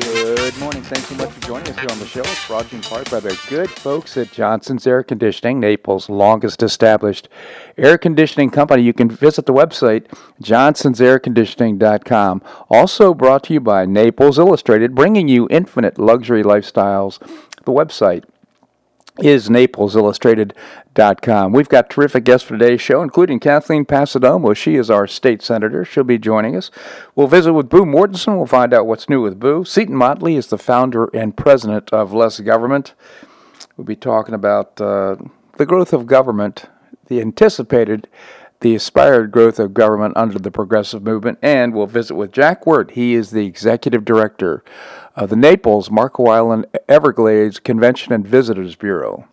Good morning. Thanks so much for joining us here on the show. It's brought to you in part by the good folks at Johnson's Air Conditioning, Naples' longest established air conditioning company. You can visit the website, johnsonsairconditioning.com. Also brought to you by Naples Illustrated, bringing you infinite luxury lifestyles. The website, is NaplesIllustrated.com. We've got terrific guests for today's show, including Kathleen Passidomo. She is our state senator. She'll be joining us. We'll visit with Boo Mortenson. We'll find out what's new with Boo. Seton Motley is the founder and president of Less Government. We'll be talking about uh, the growth of government, the anticipated, the aspired growth of government under the progressive movement, and we'll visit with Jack Wert. He is the executive director of the Naples Marco Island Everglades Convention and Visitors Bureau.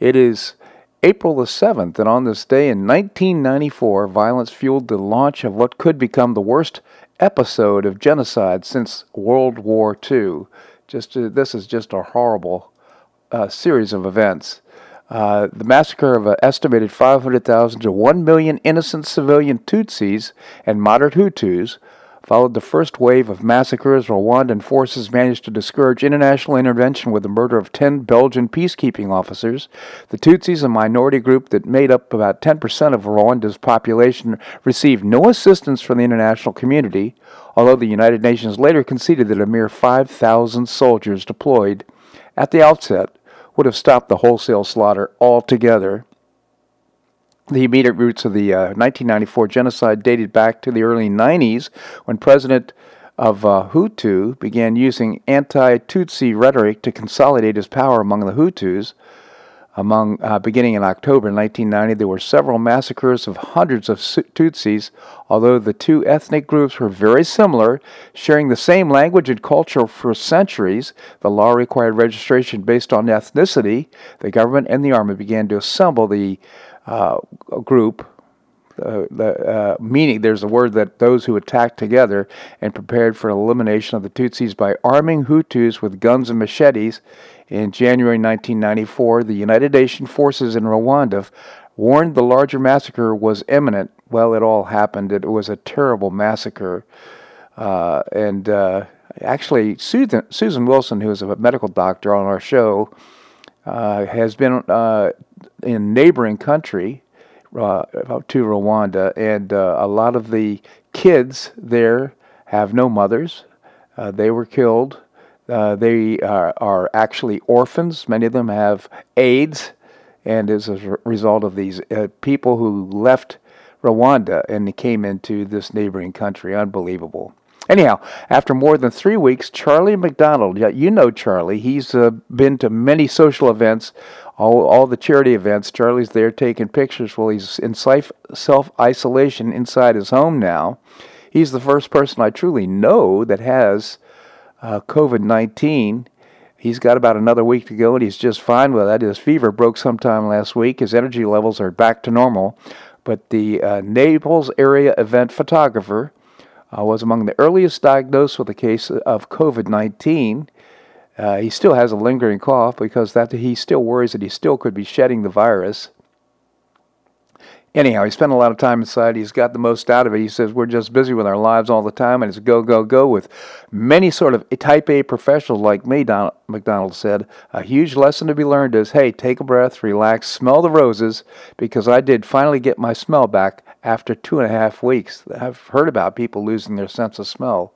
It is April the 7th, and on this day in 1994, violence fueled the launch of what could become the worst episode of genocide since World War II. Just uh, this is just a horrible uh, series of events. Uh, the massacre of an estimated 500,000 to 1 million innocent civilian Tutsis and moderate Hutus followed the first wave of massacres. Rwandan forces managed to discourage international intervention with the murder of 10 Belgian peacekeeping officers. The Tutsis, a minority group that made up about 10% of Rwanda's population, received no assistance from the international community, although the United Nations later conceded that a mere 5,000 soldiers deployed at the outset would have stopped the wholesale slaughter altogether. The immediate roots of the uh, 1994 genocide dated back to the early 90s when President of uh, Hutu began using anti Tutsi rhetoric to consolidate his power among the Hutus. Among, uh, beginning in October 1990, there were several massacres of hundreds of Tutsis, although the two ethnic groups were very similar, sharing the same language and culture for centuries. The law required registration based on ethnicity. The government and the army began to assemble the uh, group, uh, the, uh, meaning there's a word that those who attacked together and prepared for elimination of the Tutsis by arming Hutus with guns and machetes. In January 1994, the United Nations forces in Rwanda warned the larger massacre was imminent. Well, it all happened. It was a terrible massacre. Uh, and uh, actually, Susan, Susan Wilson, who is a medical doctor on our show, uh, has been uh, in neighboring country uh, to Rwanda, and uh, a lot of the kids there have no mothers. They were killed. Uh, they are, are, actually orphans. Many of them have AIDS, and as a result of these uh, people who left Rwanda and came into this neighboring country. Unbelievable. Anyhow, after more than three weeks, Charlie McDonald, you know Charlie, he's uh, been to many social events, all, all the charity events. Charlie's there taking pictures while he's in self isolation inside his home now. He's the first person I truly know that has uh, COVID 19. He's got about another week to go, and he's just fine with that. His fever broke sometime last week. His energy levels are back to normal. But the uh, Naples area event photographer, uh, was among the earliest diagnosed with a case of COVID 19. Uh, he still has a lingering cough because that he still worries that he still could be shedding the virus. Anyhow, he spent a lot of time inside. He's got the most out of it. He says we're just busy with our lives all the time, and it's go, go, go with many sort of type A professionals like me, Don McDonald said. A huge lesson to be learned is hey, take a breath, relax, smell the roses, because I did finally get my smell back after two and a half weeks. I've heard about people losing their sense of smell.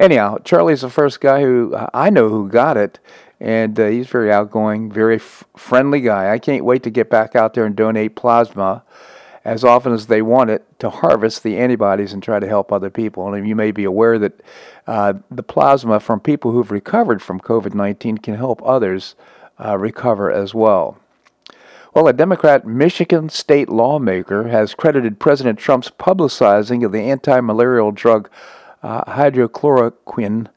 Anyhow, Charlie's the first guy who I know who got it, and uh, he's very outgoing, very f- friendly guy. I can't wait to get back out there and donate plasma as often as they want it to harvest the antibodies and try to help other people. And you may be aware that uh, the plasma from people who've recovered from COVID 19 can help others uh, recover as well. Well, a Democrat Michigan state lawmaker has credited President Trump's publicizing of the anti malarial drug uh, hydrochloroquine.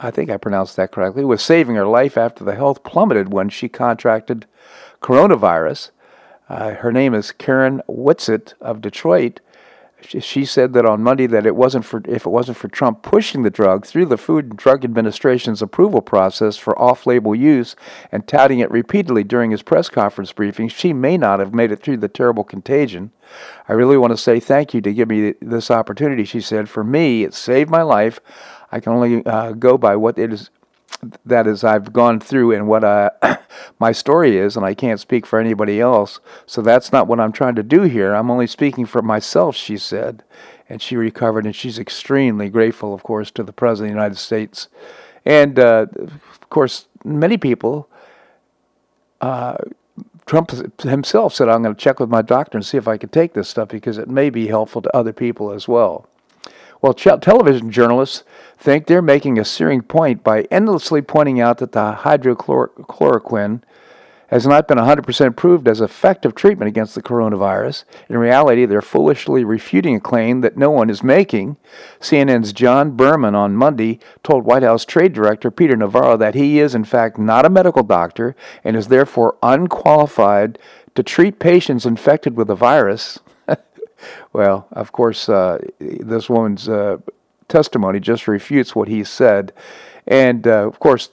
I think I pronounced that correctly, with saving her life after the health plummeted when she contracted coronavirus. Uh, her name is Karen Whitsett of Detroit. she said that on Monday that it wasn't for if it wasn't for Trump pushing the drug through the Food and Drug Administration's approval process for off-label use and touting it repeatedly during his press conference briefing, she may not have made it through the terrible contagion. I really want to say thank you to give me this opportunity, she said. For me, it saved my life. I can only uh, go by what it is that is I've gone through and what uh, my story is, and I can't speak for anybody else. So that's not what I'm trying to do here. I'm only speaking for myself, she said. And she recovered, and she's extremely grateful, of course, to the President of the United States. And, uh, of course, many people, uh, Trump himself said, I'm going to check with my doctor and see if I can take this stuff because it may be helpful to other people as well. Well, ch- television journalists think they're making a searing point by endlessly pointing out that the hydrochloroquine has not been 100% proved as effective treatment against the coronavirus. In reality, they're foolishly refuting a claim that no one is making. CNN's John Berman on Monday told White House Trade Director Peter Navarro that he is, in fact, not a medical doctor and is therefore unqualified to treat patients infected with the virus. Well, of course, uh, this woman's uh, testimony just refutes what he said. And uh, of course,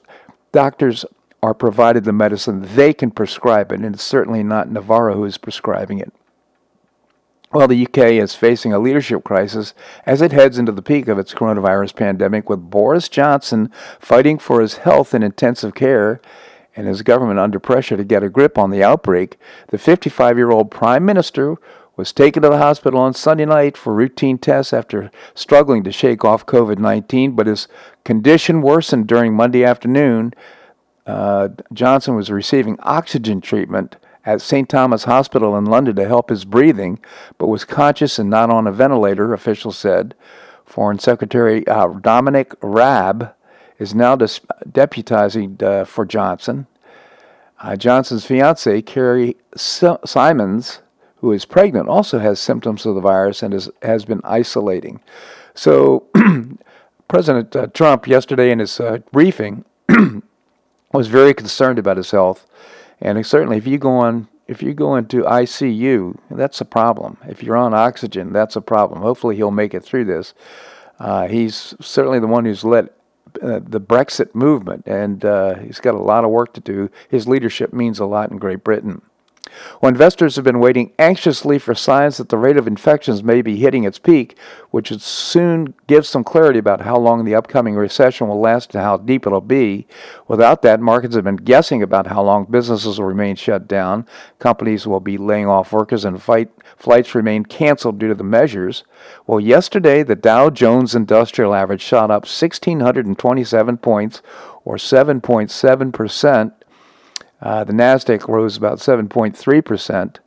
doctors are provided the medicine, they can prescribe it, and it's certainly not Navarro who is prescribing it. Well, the UK is facing a leadership crisis as it heads into the peak of its coronavirus pandemic, with Boris Johnson fighting for his health in intensive care and his government under pressure to get a grip on the outbreak. The 55 year old Prime Minister was taken to the hospital on Sunday night for routine tests after struggling to shake off COVID 19, but his condition worsened during Monday afternoon. Uh, Johnson was receiving oxygen treatment at St. Thomas Hospital in London to help his breathing, but was conscious and not on a ventilator, officials said. Foreign Secretary uh, Dominic Raab is now dis- deputizing uh, for Johnson. Uh, Johnson's fiancee, Carrie Symonds, who is pregnant also has symptoms of the virus and is, has been isolating. So, President uh, Trump, yesterday in his uh, briefing, was very concerned about his health. And certainly, if you go on, if you go into ICU, that's a problem. If you're on oxygen, that's a problem. Hopefully, he'll make it through this. Uh, he's certainly the one who's led uh, the Brexit movement, and uh, he's got a lot of work to do. His leadership means a lot in Great Britain. Well, investors have been waiting anxiously for signs that the rate of infections may be hitting its peak, which would soon give some clarity about how long the upcoming recession will last and how deep it'll be. Without that, markets have been guessing about how long businesses will remain shut down, companies will be laying off workers, and fight, flights remain canceled due to the measures. Well, yesterday, the Dow Jones Industrial Average shot up 1,627 points, or 7.7 percent uh, the Nasdaq rose about 7.3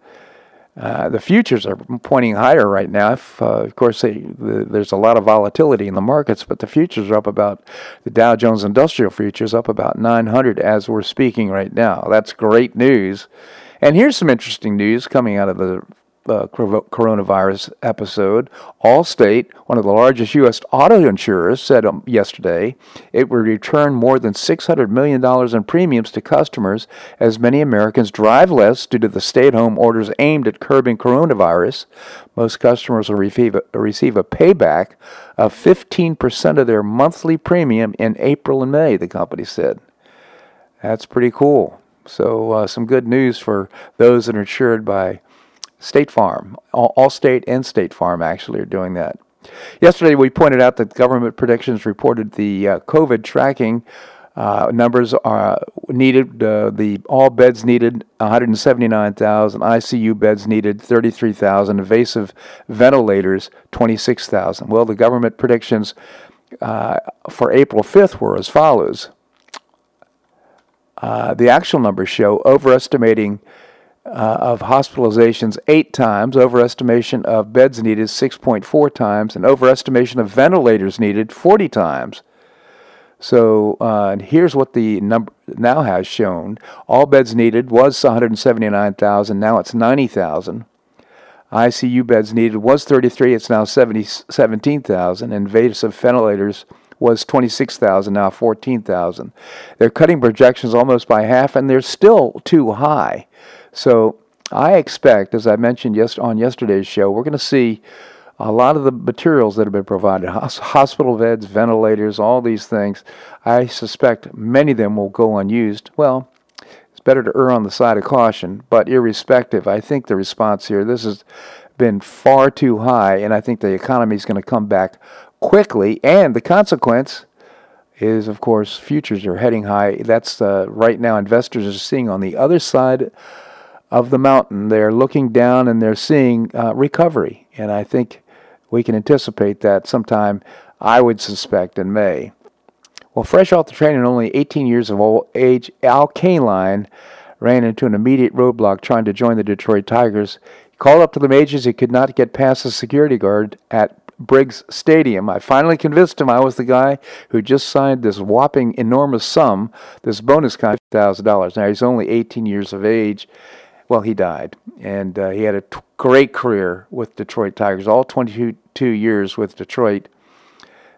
Uh, the futures are pointing higher right now. If, uh, of course, they, the, there's a lot of volatility in the markets, but the futures are up about the Dow Jones Industrial Futures up about 900 as we're speaking right now. That's great news. And here's some interesting news coming out of the uh, coronavirus episode, Allstate, one of the largest U.S. auto insurers, said um, yesterday it would return more than $600 million in premiums to customers as many Americans drive less due to the stay at home orders aimed at curbing coronavirus. Most customers will receive a, receive a payback of 15% of their monthly premium in April and May, the company said. That's pretty cool. So, uh, some good news for those that are insured by State Farm, all, Allstate and State Farm actually are doing that. Yesterday, we pointed out that government predictions reported the uh, COVID tracking uh, numbers are needed. Uh, the all beds needed 179,000, ICU beds needed 33,000, invasive ventilators 26,000. Well, the government predictions uh, for April 5th were as follows. Uh, the actual numbers show overestimating uh, of hospitalizations eight times, overestimation of beds needed 6.4 times, and overestimation of ventilators needed 40 times. So uh, here's what the number now has shown: all beds needed was 179,000. Now it's 90,000. ICU beds needed was 33. It's now 70, 17,000. Invasive ventilators was 26,000. Now 14,000. They're cutting projections almost by half, and they're still too high. So I expect, as I mentioned yes, on yesterday's show, we're going to see a lot of the materials that have been provided, hospital beds, ventilators, all these things, I suspect many of them will go unused. Well, it's better to err on the side of caution, but irrespective, I think the response here, this has been far too high, and I think the economy is going to come back quickly, and the consequence is, of course, futures are heading high. That's uh, right now, investors are seeing on the other side of the mountain, they're looking down and they're seeing uh, recovery, and I think we can anticipate that sometime, I would suspect, in May. Well, fresh off the train and only 18 years of old age, Al Kaline ran into an immediate roadblock trying to join the Detroit Tigers. He called up to the majors. He could not get past the security guard at Briggs Stadium. I finally convinced him I was the guy who just signed this whopping enormous sum, this bonus contract, $1,000. Now, he's only 18 years of age. Well, he died, and uh, he had a t- great career with Detroit Tigers, all 22 years with Detroit.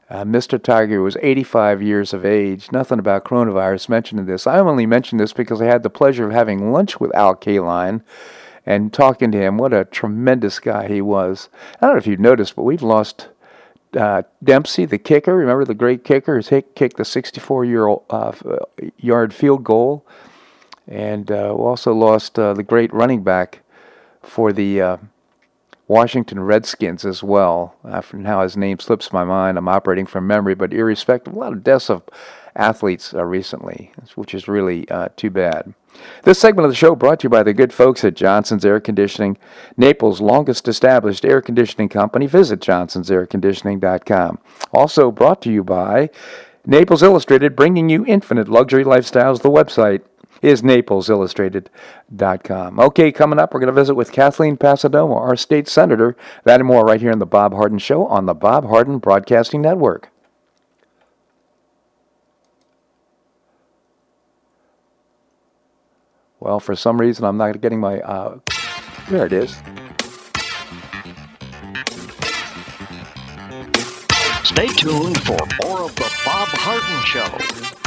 Uh, Mr. Tiger was 85 years of age. Nothing about coronavirus mentioned in this. I only mentioned this because I had the pleasure of having lunch with Al Kaline and talking to him. What a tremendous guy he was. I don't know if you've noticed, but we've lost uh, Dempsey, the kicker. Remember the great kicker? who kicked the 64 year old uh, yard field goal and uh, we also lost uh, the great running back for the uh, Washington Redskins as well. now his name slips my mind. I'm operating from memory, but irrespective, a lot of deaths of athletes uh, recently, which is really uh, too bad. This segment of the show brought to you by the good folks at Johnson's Air Conditioning, Naples' longest established air conditioning company. Visit johnsonsairconditioning.com. Also brought to you by Naples Illustrated, bringing you infinite luxury lifestyles. The website is NaplesIllustrated.com. Okay, coming up, we're going to visit with Kathleen Passidomo, our state senator. That and more right here on The Bob Harden Show on the Bob Harden Broadcasting Network. Well, for some reason, I'm not getting my. Uh, there it is. Stay tuned for more of The Bob Harden Show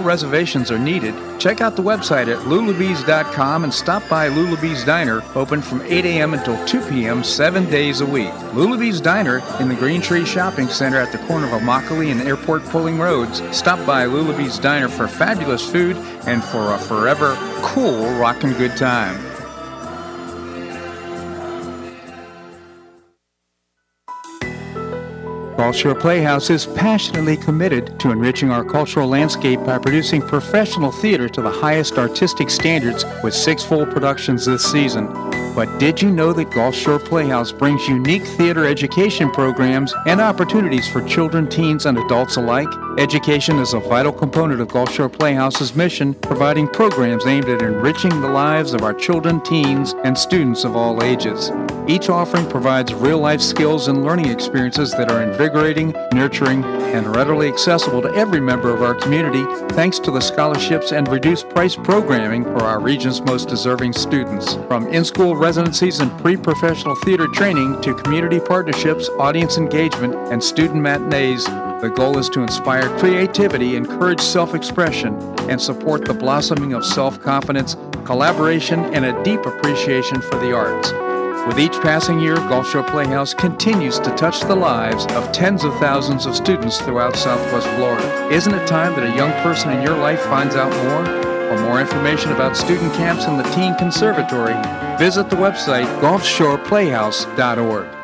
reservations are needed. Check out the website at lulabees.com and stop by Lulabee's Diner, open from 8 a.m. until 2 p.m. seven days a week week. Lulabee's Diner in the Green Tree Shopping Center at the corner of Immokalee and Airport Pulling Roads. Stop by Lulabee's Diner for fabulous food and for a forever cool rockin' good time. Gulf Shore Playhouse is passionately committed to enriching our cultural landscape by producing professional theater to the highest artistic standards with six full productions this season. But did you know that Gulf Shore Playhouse brings unique theater education programs and opportunities for children, teens, and adults alike? Education is a vital component of Gulf Shore Playhouse's mission, providing programs aimed at enriching the lives of our children, teens, and students of all ages. Each offering provides real life skills and learning experiences that are invigorating, nurturing, and readily accessible to every member of our community thanks to the scholarships and reduced price programming for our region's most deserving students. From in school residencies and pre professional theater training to community partnerships, audience engagement, and student matinees, the goal is to inspire creativity, encourage self expression, and support the blossoming of self confidence, collaboration, and a deep appreciation for the arts. With each passing year, Gulf Shore Playhouse continues to touch the lives of tens of thousands of students throughout Southwest Florida. Isn't it time that a young person in your life finds out more? For more information about student camps and the Teen Conservatory, visit the website gulfshoreplayhouse.org.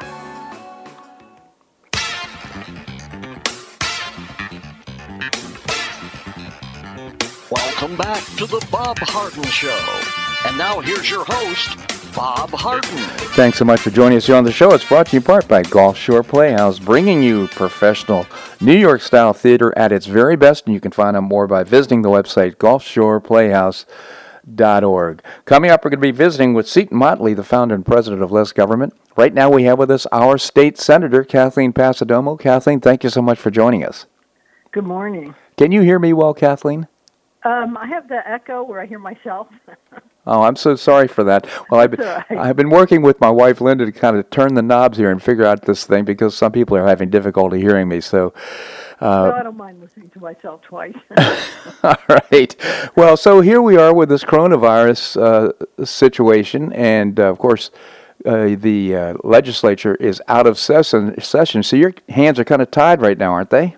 Welcome back to the Bob Harden Show. And now here's your host, Bob Harden. Thanks so much for joining us here on the show. It's brought to you in part by Gulf Shore Playhouse, bringing you professional New York style theater at its very best. And you can find out more by visiting the website gulfshoreplayhouse.org. Coming up, we're going to be visiting with Seton Motley, the founder and president of Less Government. Right now, we have with us our state senator, Kathleen Passidomo. Kathleen, thank you so much for joining us. Good morning. Can you hear me well, Kathleen? Um, I have the echo where I hear myself. Oh, I'm so sorry for that. Well, I've been, right. I've been working with my wife Linda to kind of turn the knobs here and figure out this thing because some people are having difficulty hearing me. So, uh, no, I don't mind listening to myself twice. all right. Well, so here we are with this coronavirus uh, situation, and uh, of course, uh, the uh, legislature is out of session. Session. So your hands are kind of tied right now, aren't they?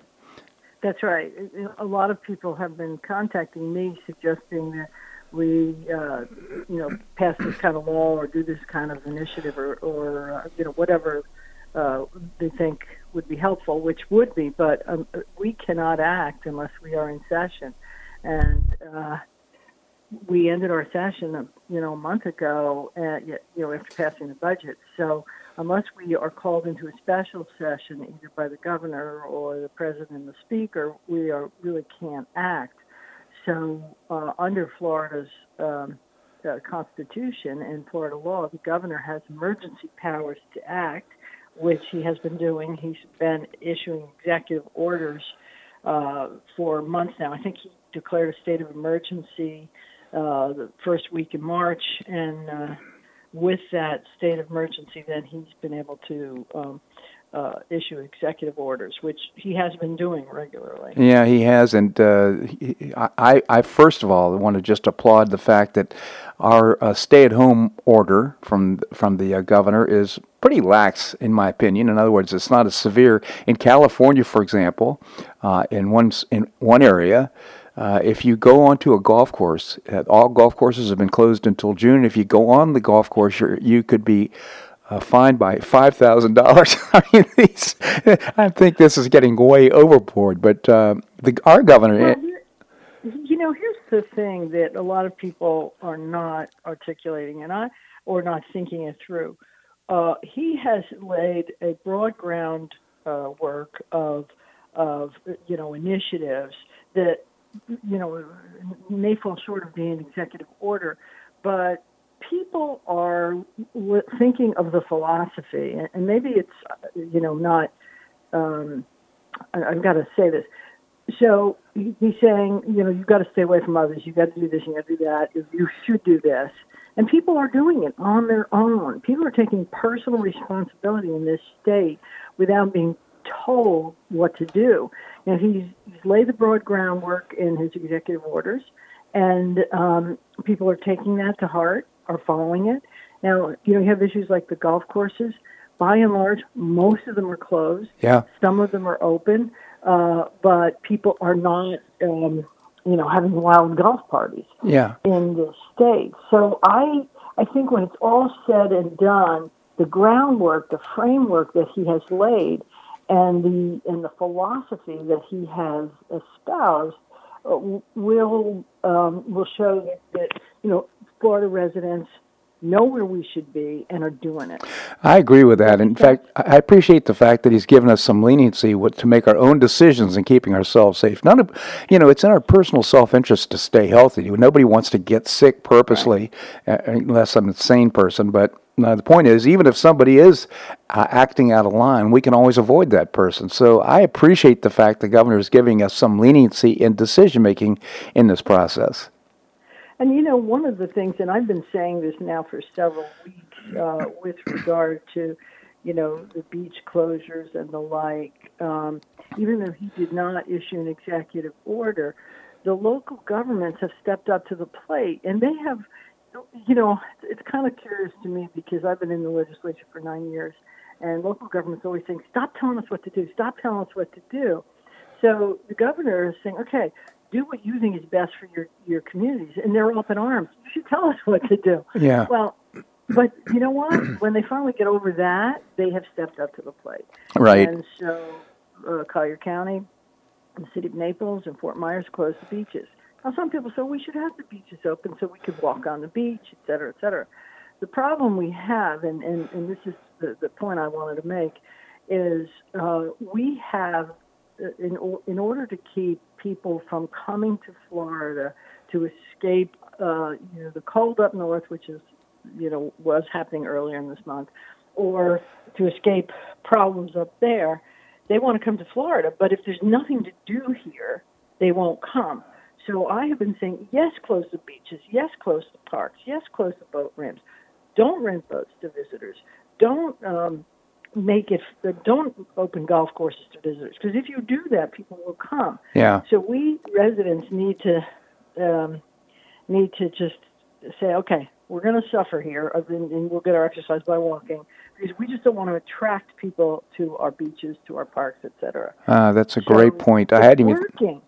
That's right. A lot of people have been contacting me suggesting that we, uh, you know, pass this kind of law or do this kind of initiative or, or uh, you know, whatever uh, they think would be helpful, which would be. But um, we cannot act unless we are in session, and uh, we ended our session, you know, a month ago, at, you know, after passing the budget. So unless we are called into a special session, either by the governor or the president and the speaker, we are really can't act. So uh, under Florida's um, uh, constitution and Florida law, the governor has emergency powers to act, which he has been doing. He's been issuing executive orders uh, for months now. I think he declared a state of emergency uh, the first week in March, and uh, with that state of emergency, then he's been able to um, uh, issue executive orders, which he has been doing regularly. Yeah, he has, and uh, he- I, I first of all want to just applaud the fact that our uh, stay-at-home order from from the uh, governor is pretty lax, in my opinion. In other words, it's not as severe in California, for example, uh, in one in one area. Uh, if you go onto a golf course, uh, all golf courses have been closed until June. If you go on the golf course, you're, you could be uh, fined by five thousand dollars. I mean, these, I think this is getting way overboard. But uh, the our governor, Well, here- you know, here's the thing that a lot of people are not articulating, and I or not thinking it through. Uh, he has laid a broad ground uh, work of of you know initiatives that you know may fall short of being an executive order, but people are thinking of the philosophy, and, maybe it's you know not. Um, I've got to say this. So he's saying, you know, you've got to stay away from others. You've got to do this. You've got to do that. You should do this. And people are doing it on their own. People are taking personal responsibility in this state without being told what to do. And he's, he's laid the broad groundwork in his executive orders, and um, people are taking that to heart, are following it. Now, you know, you have issues like the golf courses. By and large, most of them are closed. yeah, Some of them are open, uh, but people are not, um, you know, having wild golf parties yeah, in the state. So I, I think when it's all said and done, the groundwork, the framework that he has laid, and the and the philosophy that he has espoused uh, will um, will show that, that you know Florida residents know where we should be and are doing it. I agree with that. In fact, I appreciate the fact that he's given us some leniency to make our own decisions in keeping ourselves safe. None of, you know, it's in our personal self-interest to stay healthy. Nobody wants to get sick purposely, uh, unless I'm a sane person. But uh, the point is, even if somebody is uh, acting out of line, we can always avoid that person. So I appreciate the fact the governor is giving us some leniency in decision making in this process. And you know, one of the things, and I've been saying this now for several weeks, uh, with regard to, you know, the beach closures and the like. Um, even though he did not issue an executive order, the local governments have stepped up to the plate, and they have, you know, it's kind of curious to me because I've been in the legislature for nine years, and local governments always saying, "Stop telling us what to do. Stop telling us what to do." So the governor is saying, "Okay." do what you think is best for your, your communities. And they're up in arms. You should tell us what to do. Yeah. Well, but you know what? when they finally get over that, they have stepped up to the plate. Right. And so uh, Collier County, the city of Naples, and Fort Myers closed the beaches. Now, some people say we should have the beaches open so we could walk on the beach, et cetera, et cetera. the problem we have, and, and, and this is the, the point I wanted to make, is uh, we have, uh, in, in order to keep people from coming to Florida to escape, uh, you know, the cold up north, which is, you know, was happening earlier in this month, or to escape problems up there, they want to come to Florida. But if there's nothing to do here, they won't come. So I have been saying, yes, close the beaches. Yes, close the parks. Yes, close the boat ramps. Don't rent boats to visitors. Don't um, make it. Don't open golf courses to visitors because if you do that, people will come. Yeah. So we residents need to um, need to just say, okay, we're going to suffer here, and we'll get our exercise by walking because we just don't want to attract people to our beaches, to our parks, etc. Uh, that's a great point. I had even working.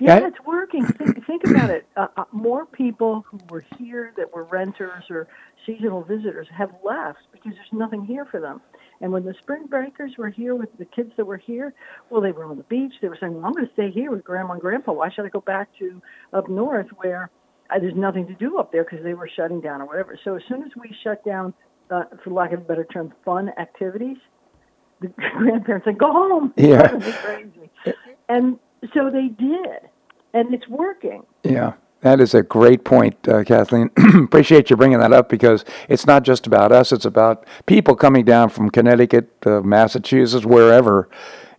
Yeah, yeah, it's working. Think, think about it. Uh, uh, more people who were here that were renters or seasonal visitors have left because there's nothing here for them. And when the spring breakers were here with the kids that were here, well, they were on the beach. They were saying, "Well, I'm going to stay here with grandma and grandpa. Why should I go back to up north where uh, there's nothing to do up there because they were shutting down or whatever?" So as soon as we shut down, uh, for lack of a better term, fun activities, the grandparents said, "Go home." Yeah. crazy. And so they did, and it's working. Yeah. That is a great point, uh, Kathleen. Appreciate you bringing that up because it's not just about us; it's about people coming down from Connecticut, uh, Massachusetts, wherever,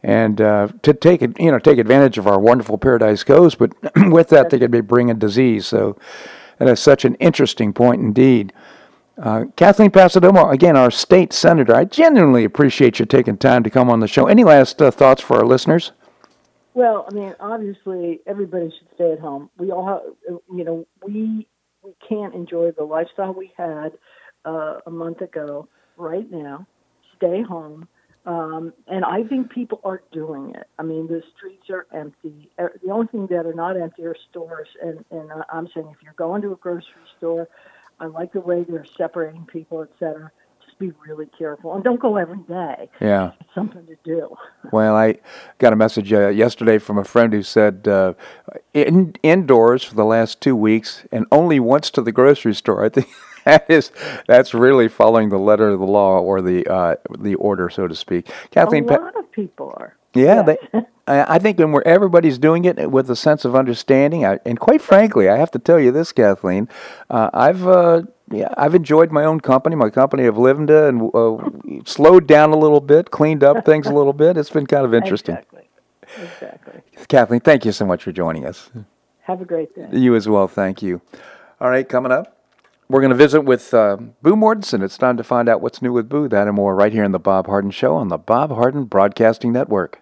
and uh, to take you know, take advantage of our wonderful Paradise Coast. But with that, they could be bringing disease. So that is such an interesting point indeed. Uh, Kathleen Passidomo, again, our state senator. I genuinely appreciate you taking time to come on the show. Any last uh, thoughts for our listeners? Well, I mean, obviously, everybody should stay at home. We all, have, you know, we we can't enjoy the lifestyle we had uh, a month ago. Right now, stay home, um, and I think people are doing it. I mean, the streets are empty. Uh, the only thing that are not empty are stores, and and I'm saying if you're going to a grocery store, I like the way they're separating people, et cetera be really careful and don't go every day. Yeah, it's something to do. well, I got a message uh, yesterday from a friend who said uh, in, indoors for the last two weeks and only once to the grocery store. I think that is that's really following the letter of the law or the uh, the order, so to speak. Kathleen, a lot of people are. Yeah, yes. they, I think when we're, everybody's doing it with a sense of understanding, I, and quite frankly, I have to tell you this, Kathleen, uh, I've uh, yeah, I've enjoyed my own company, my company of Linda, and uh, slowed down a little bit, cleaned up things a little bit. It's been kind of interesting. Exactly. Exactly. Kathleen, thank you so much for joining us. Have a great day. You as well. Thank you. All right, coming up, we're going to visit with uh, Boo Mortenson. It's time to find out what's new with Boo. That and more right here in the Bob Harden Show on the Bob Harden Broadcasting Network.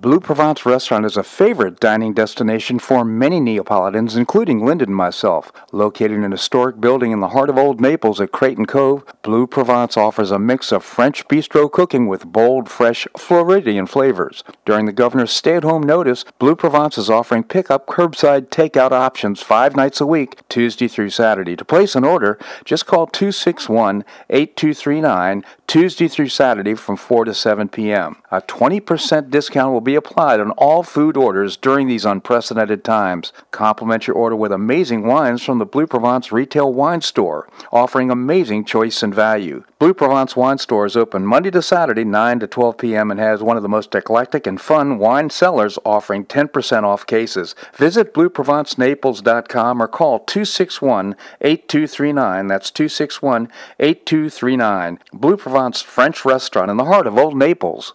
Blue Provence Restaurant is a favorite dining destination for many Neapolitans, including Linda and myself. Located in a historic building in the heart of Old Naples at Crayton Cove, Blue Provence offers a mix of French bistro cooking with bold, fresh Floridian flavors. During the governor's stay-at-home notice, Blue Provence is offering pickup curbside takeout options five nights a week, Tuesday through Saturday. To place an order, just call 261-8239 Tuesday through Saturday from 4 to 7 p.m. A 20% discount will be applied on all food orders during these unprecedented times. Complement your order with amazing wines from the Blue Provence Retail Wine Store, offering amazing choice and value. Blue Provence Wine Store is open Monday to Saturday, 9 to 12 p.m., and has one of the most eclectic and fun wine cellars offering 10% off cases. Visit BlueProvenceNaples.com or call 261 8239. That's 261 8239. Blue Provence French restaurant in the heart of Old Naples.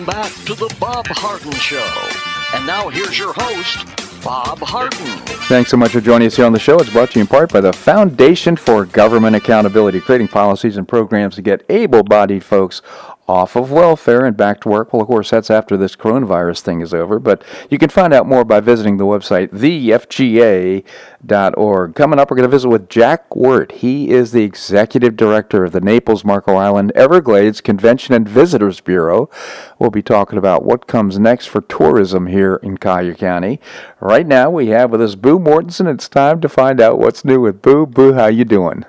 Welcome back to the Bob Harden Show. And now here's your host, Bob Harden. Thanks so much for joining us here on the show. It's brought to you in part by the Foundation for Government Accountability, creating policies and programs to get able bodied folks off of welfare and back to work. Well, of course, that's after this coronavirus thing is over, but you can find out more by visiting the website, thefga.org. Coming up, we're going to visit with Jack Wert. He is the executive director of the Naples Marco Island Everglades Convention and Visitors Bureau. We'll be talking about what comes next for tourism here in Collier County. Right now, we have with us Boo Mortenson. It's time to find out what's new with Boo. Boo, how you doing?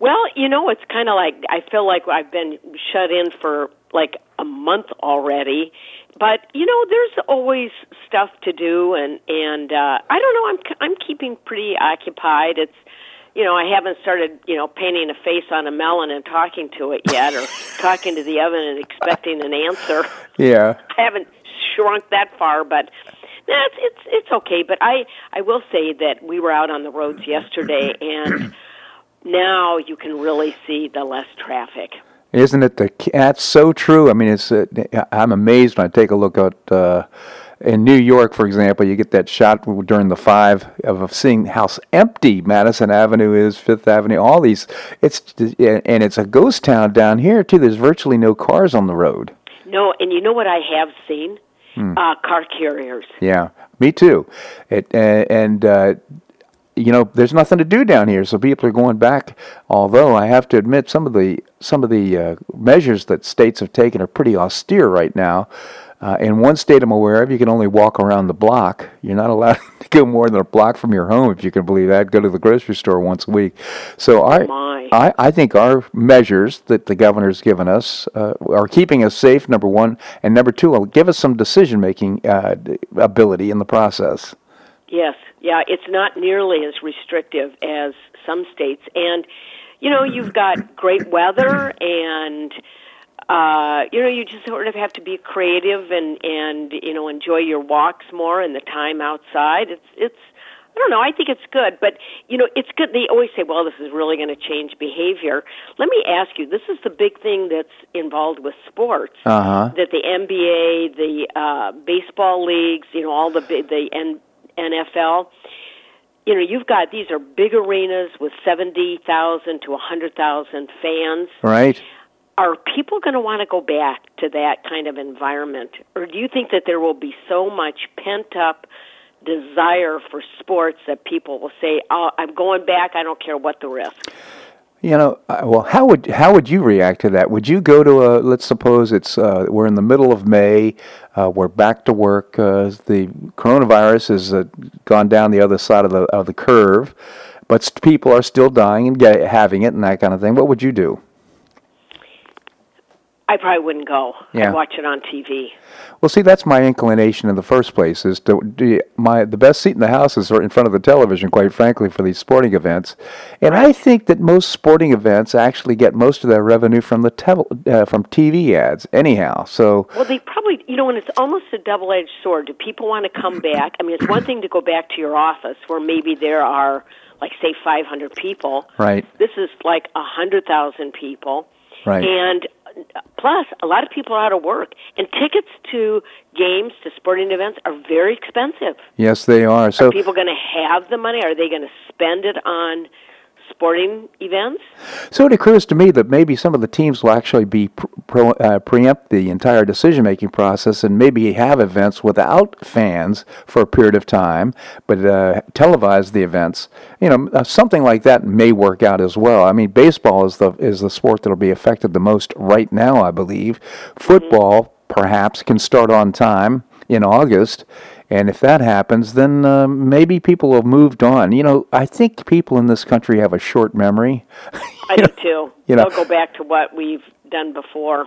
Well, you know, it's kind of like I feel like I've been shut in for like a month already. But you know, there's always stuff to do, and and uh, I don't know. I'm I'm keeping pretty occupied. It's you know, I haven't started, you know, painting a face on a melon and talking to it yet, or talking to the oven and expecting an answer. Yeah, I haven't shrunk that far, but no, it's it's it's okay. But I I will say that we were out on the roads yesterday, and now you can really see the less traffic. Isn't it? The that's so true. I mean, it's. Uh, I'm amazed when I take a look at. Uh, in New York, for example, you get that shot during the five of seeing how empty Madison Avenue is, Fifth Avenue, all these. It's and it's a ghost town down here too. There's virtually no cars on the road. No, and you know what I have seen? Hmm. Uh, car carriers. Yeah, me too. It uh, and uh, you know, there's nothing to do down here, so people are going back. Although I have to admit, some of the some of the uh, measures that states have taken are pretty austere right now. Uh, in one state I'm aware of, you can only walk around the block. You're not allowed to go more than a block from your home, if you can believe that. Go to the grocery store once a week. So I, oh I, I think our measures that the governor's given us uh, are keeping us safe. Number one, and number two, will give us some decision making uh, ability in the process. Yes, yeah, it's not nearly as restrictive as some states. And, you know, you've got great weather and, uh, you know, you just sort of have to be creative and, and, you know, enjoy your walks more and the time outside. It's, it's, I don't know. I think it's good, but you know, it's good. They always say, "Well, this is really going to change behavior." Let me ask you: This is the big thing that's involved with sports. Uh-huh. That the NBA, the uh, baseball leagues, you know, all the the N- NFL, you know, you've got these are big arenas with 70,000 to 100,000 fans. Right. Are people going to want to go back to that kind of environment? Or do you think that there will be so much pent up desire for sports that people will say, oh, I'm going back, I don't care what the risk? You know, well, how would how would you react to that? Would you go to a? Let's suppose it's uh, we're in the middle of May, uh, we're back to work. Uh, the coronavirus has uh, gone down the other side of the of the curve, but people are still dying and having it and that kind of thing. What would you do? I probably wouldn't go. Yeah. I'd watch it on TV. Well, see, that's my inclination in the first place. Is to do my the best seat in the house is in front of the television, quite frankly, for these sporting events. And I think that most sporting events actually get most of their revenue from the uh, from TV ads, anyhow. So well, they probably you know, and it's almost a double-edged sword. Do people want to come back? I mean, it's one thing to go back to your office where maybe there are like say 500 people. Right. This is like a 100,000 people. Right. And plus a lot of people are out of work and tickets to games to sporting events are very expensive. Yes they are. So are people going to have the money? Are they going to spend it on sporting events. So it occurs to me that maybe some of the teams will actually be pro, uh, preempt the entire decision making process and maybe have events without fans for a period of time, but uh, televise the events. You know, uh, something like that may work out as well. I mean, baseball is the is the sport that'll be affected the most right now, I believe. Football. Mm-hmm. Perhaps can start on time in August, And if that happens, then uh, maybe people have moved on. You know, I think people in this country have a short memory. I do too. you know- They'll go back to what we've done before.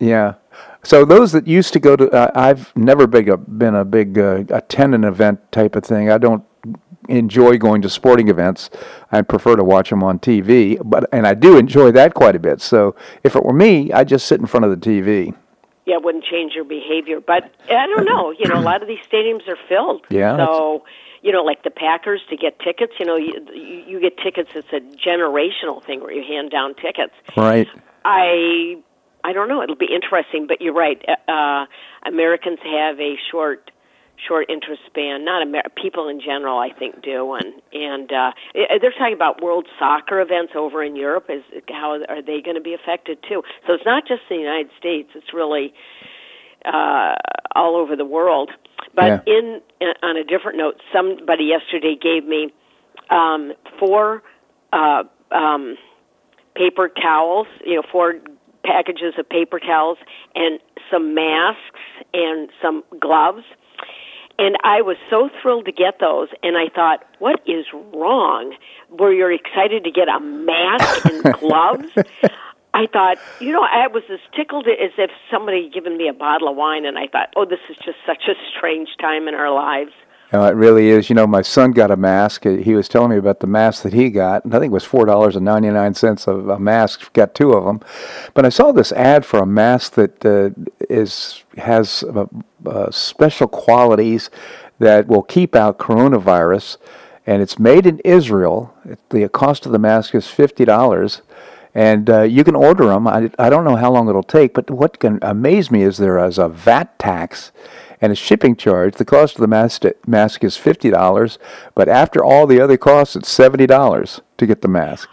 Yeah. So those that used to go to, uh, I've never big a, been a big uh, attend an event type of thing. I don't enjoy going to sporting events. I prefer to watch them on TV, but and I do enjoy that quite a bit. So if it were me, I'd just sit in front of the TV. Yeah, it wouldn't change your behavior. But I don't know. You know, a lot of these stadiums are filled. Yeah, So, you know, like the Packers to get tickets. You know, you you you get tickets. It's a generational thing where you hand down tickets. Right. I I don't know. It'll be interesting, but you're right. Uh, Americans have a short short interest span. Not Amer- people in general, I think, do. And and uh, they're talking about World Soccer events over in Europe. Is how are they going to be affected too? So it's not just the United States. It's really uh, all over the world. But Yeah. in on a different note, somebody yesterday gave me um, four uh, um, paper towels. You know, four packages of paper towels and some masks and some gloves. And I was so thrilled to get those. And I thought, what is wrong? Were you excited to get a mask and gloves? I thought, you know, I was as tickled as if somebody had given me a bottle of wine. And I thought, oh, this is just such a strange time in our lives. Uh, it really is. You know, my son got a mask. He was telling me about the mask that he got. and I think it was four dollars and ninety nine cents of a mask. Got two of them, but I saw this ad for a mask that uh, is has uh, uh, special qualities that will keep out coronavirus, and it's made in Israel. The cost of the mask is fifty dollars. And uh, you can order them. I, I don't know how long it'll take, but what can amaze me is there is a VAT tax and a shipping charge. The cost of the mask, mask is fifty dollars, but after all the other costs, it's seventy dollars to get the mask.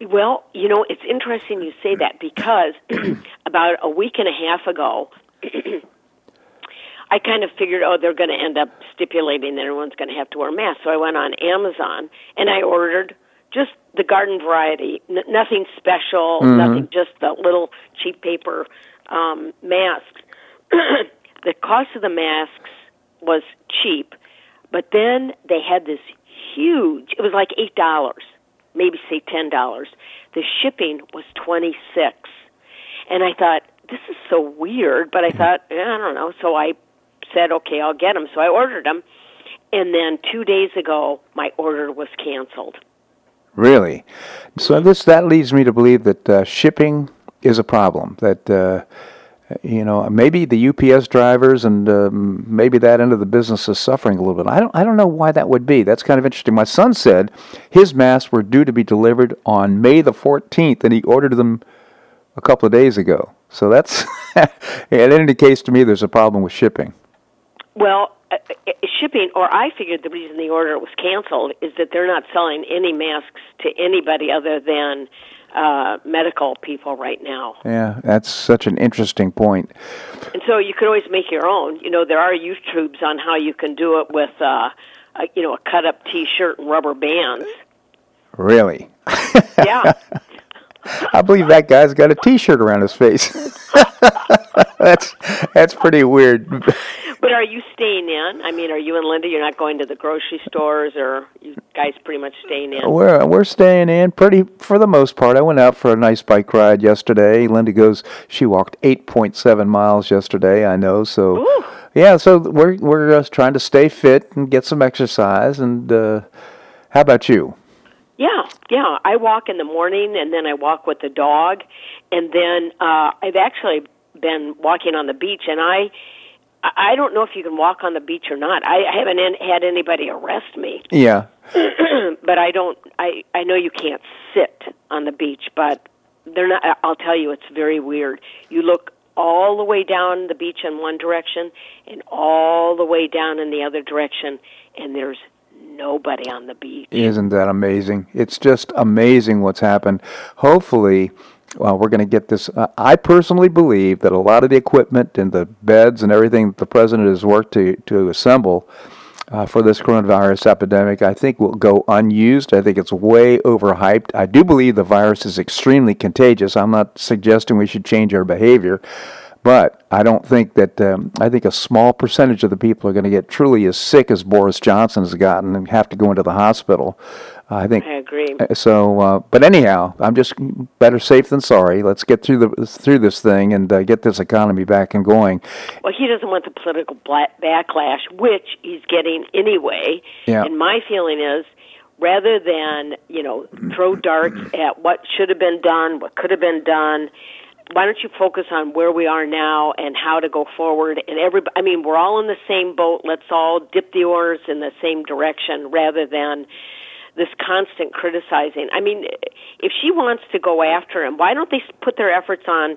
Well, you know, it's interesting you say that because about a week and a half ago, I kind of figured, oh, they're going to end up stipulating that everyone's going to have to wear masks. So I went on Amazon and I ordered just the garden variety, n- nothing special, nothing, just the little cheap paper um, masks. the cost of the masks was cheap, but then they had this huge. It was like eight dollars, maybe say ten dollars. The shipping was twenty six, and I thought this is so weird. But I thought eh, I don't know, so I said okay, I'll get them. So I ordered them, and then two days ago my order was canceled. Really, so this that leads me to believe that uh, shipping is a problem. That uh, you know maybe the UPS drivers and um, maybe that end of the business is suffering a little bit. I don't I don't know why that would be. That's kind of interesting. My son said his masks were due to be delivered on May the 14th, and he ordered them a couple of days ago. So that's it indicates to me there's a problem with shipping. Well, uh, uh, shipping, or I figured the reason the order was canceled is that they're not selling any masks to anybody other than uh, medical people right now. Yeah, that's such an interesting point. And so you can always make your own. You know, there are YouTubes on how you can do it with, uh, a, you know, a cut-up T-shirt and rubber bands. Really. Yeah. I believe that guy's got a T-shirt around his face. that's that's pretty weird. but are you staying in? I mean, are you and Linda? You're not going to the grocery stores, or you guys pretty much staying in? We're we're staying in pretty for the most part. I went out for a nice bike ride yesterday. Linda goes. She walked eight point seven miles yesterday. I know. So Ooh. yeah. So we're we're just trying to stay fit and get some exercise. And uh, how about you? Yeah, yeah. I walk in the morning, and then I walk with the dog, and then uh, I've actually been walking on the beach, and I. I don't know if you can walk on the beach or not. I I haven't had anybody arrest me, Yeah. but I don't. I I know you can't sit on the beach, but they're not. I'll tell you, it's very weird. You look all the way down the beach in one direction, and all the way down in the other direction, and there's nobody on the beach. Isn't that amazing? It's just amazing what's happened. Hopefully, well, we're going to get this. Uh, I personally believe that a lot of the equipment and the beds and everything that the president has worked to, to assemble uh, for this coronavirus epidemic, I think will go unused. I think it's way overhyped. I do believe the virus is extremely contagious. I'm not suggesting we should change our behavior. But I don't think that, um, I think a small percentage of the people are going to get truly as sick as Boris Johnson has gotten and have to go into the hospital. I think. I agree. So, uh, but anyhow, I'm just better safe than sorry. Let's get through the through this thing and uh, get this economy back and going. Well, he doesn't want the political backlash, which he's getting anyway. Yeah. And my feeling is, rather than you know throw darts at what should have been done, what could have been done, why don't you focus on where we are now and how to go forward? And every, I mean, we're all in the same boat. Let's all dip the oars in the same direction, rather than this constant criticizing. I mean, if she wants to go after him, why don't they put their efforts on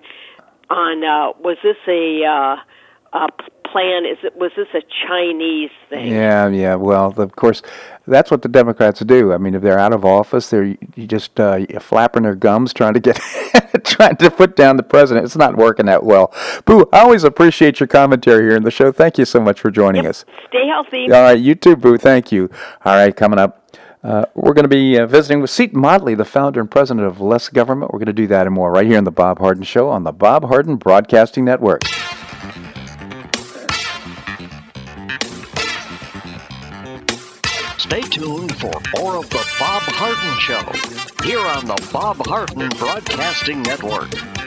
on uh, was this a uh, plan? Is it was this a Chinese thing? Yeah, yeah. Well, of course, that's what the Democrats do. I mean, if they're out of office, they're you just uh, flapping their gums trying to get trying to put down the president. It's not working that well. Boo, I always appreciate your commentary here in the show. Thank you so much for joining yep. us. Stay healthy. All right, you too, Boo. Thank you. All right, coming up. Uh, we're going to be uh, visiting with Seton Motley, the founder and president of Less Government. We're going to do that and more right here on The Bob Harden Show on the Bob Harden Broadcasting Network. Stay tuned for more of The Bob Harden Show here on the Bob Harden Broadcasting Network.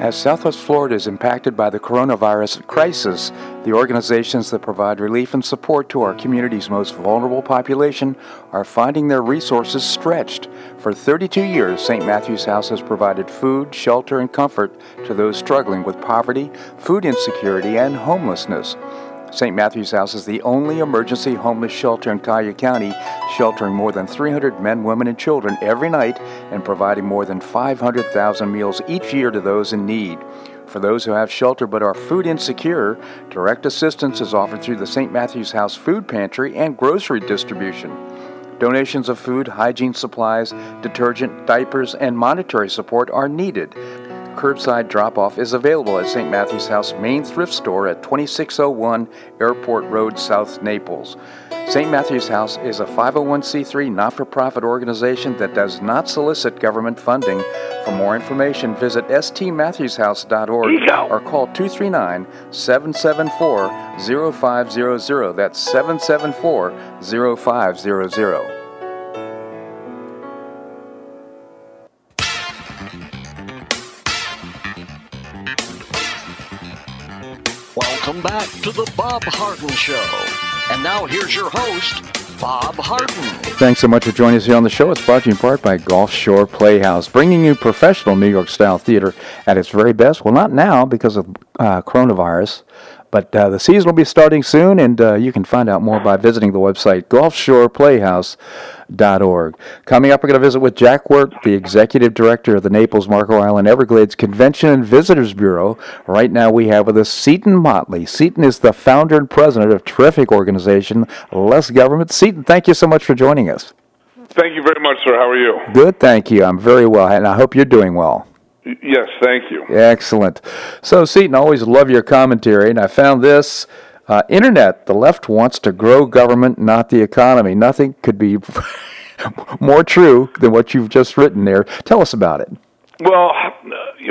As Southwest Florida is impacted by the coronavirus crisis, the organizations that provide relief and support to our community's most vulnerable population are finding their resources stretched. For 32 years, St. Matthew's House has provided food, shelter, and comfort to those struggling with poverty, food insecurity, and homelessness. St. Matthew's House is the only emergency homeless shelter in Collier County, sheltering more than 300 men, women, and children every night and providing more than 500,000 meals each year to those in need. For those who have shelter but are food insecure, direct assistance is offered through the St. Matthew's House Food Pantry and grocery distribution. Donations of food, hygiene supplies, detergent, diapers, and monetary support are needed curbside drop off is available at St. Matthew's House main thrift store at 2601 Airport Road, South Naples. St. Matthew's House is a 501c3 not for profit organization that does not solicit government funding. For more information, visit stmatthewshouse.org or call 239 774 0500. That's 774 0500. To the Bob Harden Show. And now here's your host, Bob Harden. Thanks so much for joining us here on the show. It's brought to you in part by Gulf Shore Playhouse, bringing you professional New York style theater at its very best. Well, not now because of uh, coronavirus, but uh, the season will be starting soon, and uh, you can find out more by visiting the website gulfshoreplayhouse.org. Coming up, we're going to visit with Jack Wert, the executive director of the Naples Marco Island Everglades Convention and Visitors Bureau. Right now, we have with us Seton Motley. Seton is the founder and president of terrific organization Less Government. Seton, thank you so much for joining us. Thank you very much, sir. How are you? Good, thank you. I'm very well, and I hope you're doing well. Yes, thank you. Excellent. So, Seton, I always love your commentary, and I found this. Uh, internet, the left wants to grow government, not the economy. Nothing could be more true than what you've just written there. Tell us about it. Well,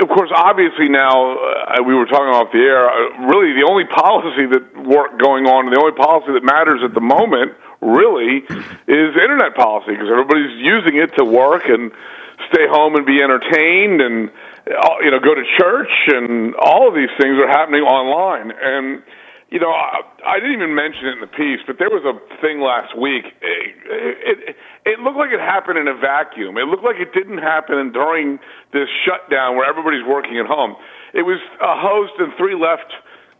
of course, obviously now uh, we were talking off the air. Uh, really, the only policy that work going on, the only policy that matters at the moment, really, is internet policy because everybody's using it to work and stay home and be entertained and uh, you know go to church and all of these things are happening online and you know I, I didn't even mention it in the piece but there was a thing last week it, it it looked like it happened in a vacuum. It looked like it didn't happen during this shutdown where everybody's working at home. It was a host and three left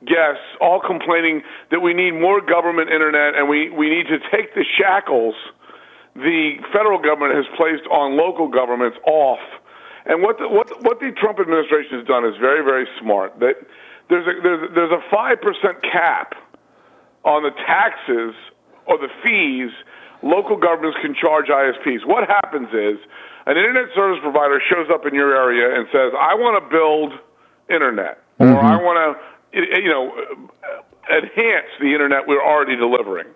guests all complaining that we need more government internet and we we need to take the shackles the federal government has placed on local governments off. And what the, what what the Trump administration has done is very very smart. That there's a there's, there's a five percent cap on the taxes or the fees local governments can charge ISPs. What happens is an internet service provider shows up in your area and says, "I want to build internet, mm-hmm. or I want to, you know, enhance the internet we're already delivering."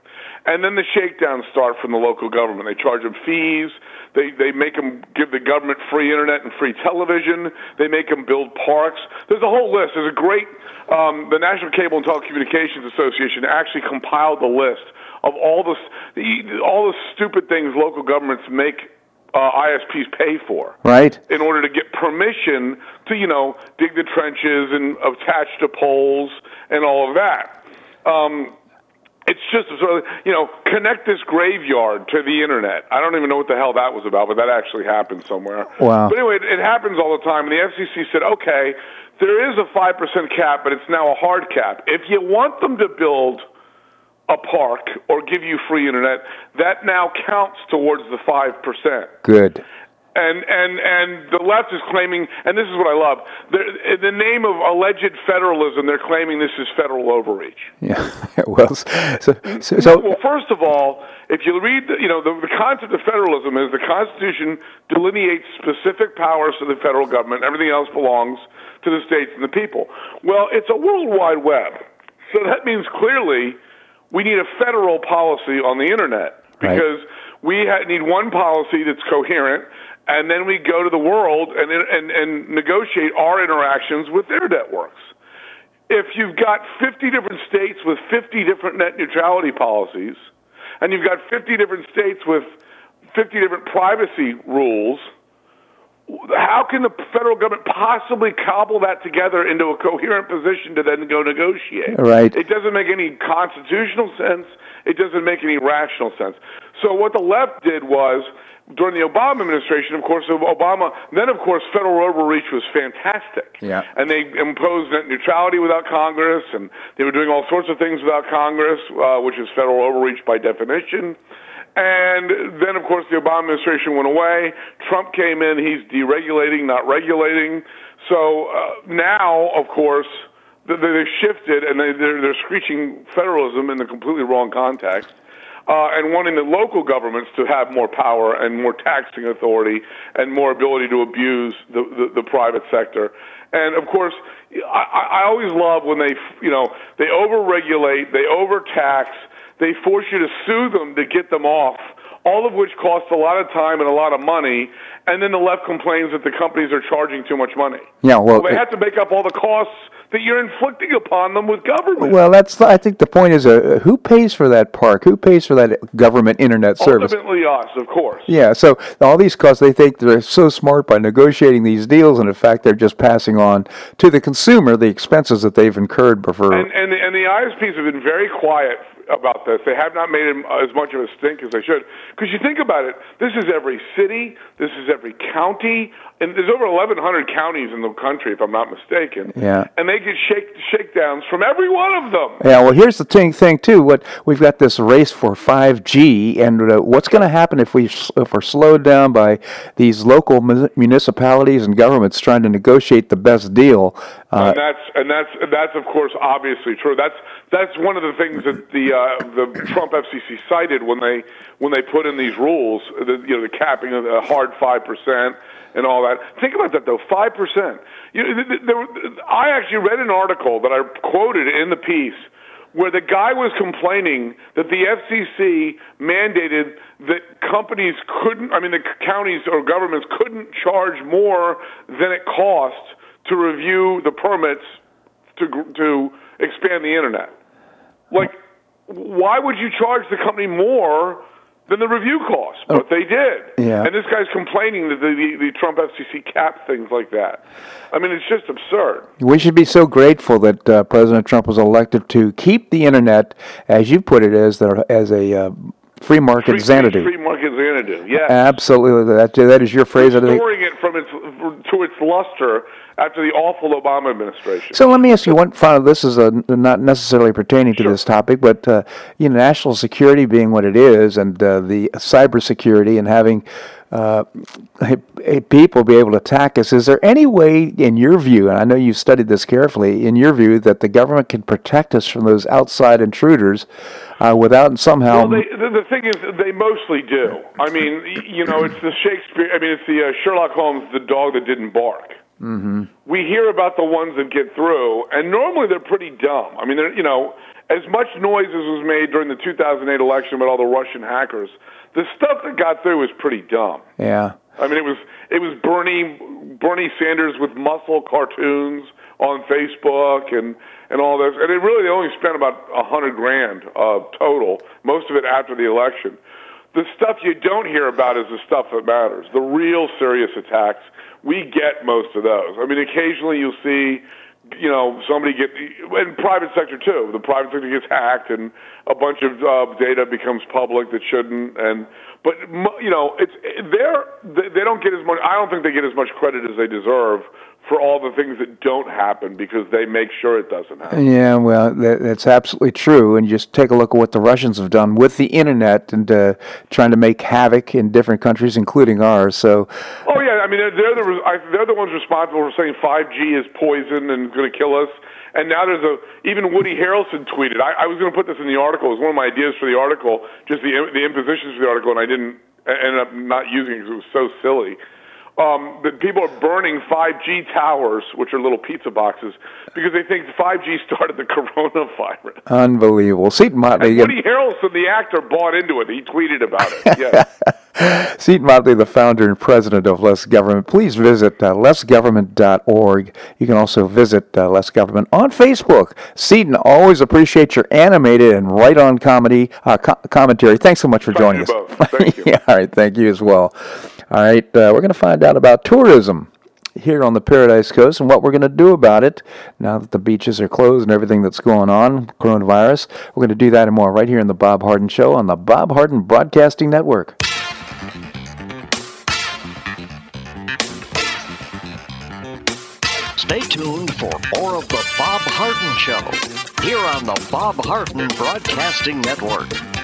And then the shakedowns start from the local government. They charge them fees. They they make them give the government free internet and free television. They make them build parks. There's a whole list. There's a great um, the National Cable and Telecommunications Association actually compiled the list of all the all the stupid things local governments make uh, ISPs pay for. Right. In order to get permission to, you know, dig the trenches and attach to poles and all of that. Um, it's just sort of, you know, connect this graveyard to the internet. I don't even know what the hell that was about, but that actually happened somewhere. Wow. But anyway, it, it happens all the time. And the FCC said, okay, there is a 5% cap, but it's now a hard cap. If you want them to build – a park or give you free internet, that now counts towards the 5%. Good. And and and the left is claiming, and this is what I love. In the name of alleged federalism, they're claiming this is federal overreach. Yeah, well, so, so, so well, first of all, if you read, the, you know, the, the concept of federalism is the Constitution delineates specific powers to the federal government. Everything else belongs to the states and the people. Well, it's a worldwide web, so that means clearly we need a federal policy on the internet because right. We ha- need one policy that's coherent, and then we go to the world and, and, and negotiate our interactions with their networks. If you've got 50 different states with 50 different net neutrality policies, and you've got 50 different states with 50 different privacy rules, how can the federal government possibly cobble that together into a coherent position to then go negotiate? Right. It doesn't make any constitutional sense. It doesn't make any rational sense. So what the left did was during the Obama administration, of course, Obama, then of course, federal overreach was fantastic. Yeah. And they imposed net neutrality without Congress, and they were doing all sorts of things without Congress, uh, which is federal overreach by definition. And then, of course, the Obama administration went away. Trump came in. He's deregulating, not regulating. So uh, now, of course, they've shifted and they're, they're screeching federalism in the completely wrong context. Uh, and wanting the local governments to have more power and more taxing authority and more ability to abuse the, the, the private sector. And of course, I, I always love when they, you know, they overregulate, they overtax, they force you to sue them to get them off, all of which costs a lot of time and a lot of money. And then the left complains that the companies are charging too much money. Yeah, well, well they have to make up all the costs that you're inflicting upon them with government. Well, that's I think the point is uh, who pays for that park? Who pays for that government internet service? Ultimately, us, of course. Yeah. So all these costs, they think they're so smart by negotiating these deals, and in fact, they're just passing on to the consumer the expenses that they've incurred before. And, and, and the ISPs have been very quiet about this. They have not made as much of a stink as they should. Because you think about it, this is every city, this is every county, and there's over 1,100 counties in the country, if I'm not mistaken. Yeah. And they get shake shakedowns from every one of them. Yeah. Well, here's the thing, thing too. What we've got this race for 5G, and uh, what's going to happen if we if we're slowed down by these local municipalities and governments trying to negotiate the best deal? Uh, and that's and that's that's of course obviously true. That's that's one of the things that the uh, the Trump FCC cited when they when they put in these rules, the, you know, the capping of the hard five percent and all that. Think about that though, five percent. I actually read an article that I quoted in the piece where the guy was complaining that the FCC mandated that companies couldn't, I mean, the counties or governments couldn't charge more than it cost to review the permits to to expand the internet. Like, why would you charge the company more than the review costs? Oh. But they did. Yeah. And this guy's complaining that the, the, the Trump FCC capped things like that. I mean, it's just absurd. We should be so grateful that uh, President Trump was elected to keep the internet, as you put it, as, the, as a uh, Free market free, Xanadu. Free market Xanadu. Yeah. Absolutely. That that is your phrase. Restoring it from its to its luster after the awful Obama administration. So let me ask you one final. This is a, not necessarily pertaining to sure. this topic, but uh, you know, national security being what it is, and uh, the cybersecurity and having uh, people be able to attack us. Is there any way, in your view, and I know you've studied this carefully, in your view, that the government can protect us from those outside intruders uh, without somehow? Well, they, the, the thing is, they mostly do. I mean, you know, it's the Shakespeare. I mean, it's the uh, Sherlock Holmes, the dog that didn't bark. Mm-hmm. We hear about the ones that get through, and normally they're pretty dumb. I mean, they're, you know, as much noise as was made during the 2008 election about all the Russian hackers, the stuff that got through was pretty dumb. Yeah. I mean, it was it was Bernie Bernie Sanders with muscle cartoons on Facebook and and all this, and it really they only spent about a hundred grand uh, total, most of it after the election. The stuff you don't hear about is the stuff that matters, the real serious attacks. We get most of those. I mean, occasionally you'll see you know, somebody get in private sector too. The private sector gets hacked, and a bunch of uh, data becomes public that shouldn't. And but you know, it's they're they don't get as much. I don't think they get as much credit as they deserve for all the things that don't happen because they make sure it doesn't happen. Yeah, well, that, that's absolutely true. And just take a look at what the Russians have done with the internet and uh, trying to make havoc in different countries, including ours. So. Oh yeah, I mean they're the they're the ones responsible for saying 5G is poison and going to kill us. And now there's a even Woody Harrelson tweeted. I, I was going to put this in the article. It was one of my ideas for the article, just the the impositions for the article, and I didn't ended up not using it because it was so silly um, that people are burning 5G towers, which are little pizza boxes, because they think 5G started the coronavirus. Unbelievable. Seton Motley. And Woody Harrelson, the actor, bought into it. He tweeted about it. Yeah. Seton Motley, the founder and president of Less Government. Please visit uh, lessgovernment.org. You can also visit uh, Less Government on Facebook. Seton, always appreciate your animated and right on comedy uh, co- commentary. Thanks so much for Thank joining you us. Both. Thank you. yeah, all right. Thank you as well. All right, uh, we're going to find out about tourism here on the Paradise Coast and what we're going to do about it now that the beaches are closed and everything that's going on, coronavirus. We're going to do that and more right here in the Bob Harden Show on the Bob Harden Broadcasting Network. Stay tuned for more of the Bob Harden Show here on the Bob Harden Broadcasting Network.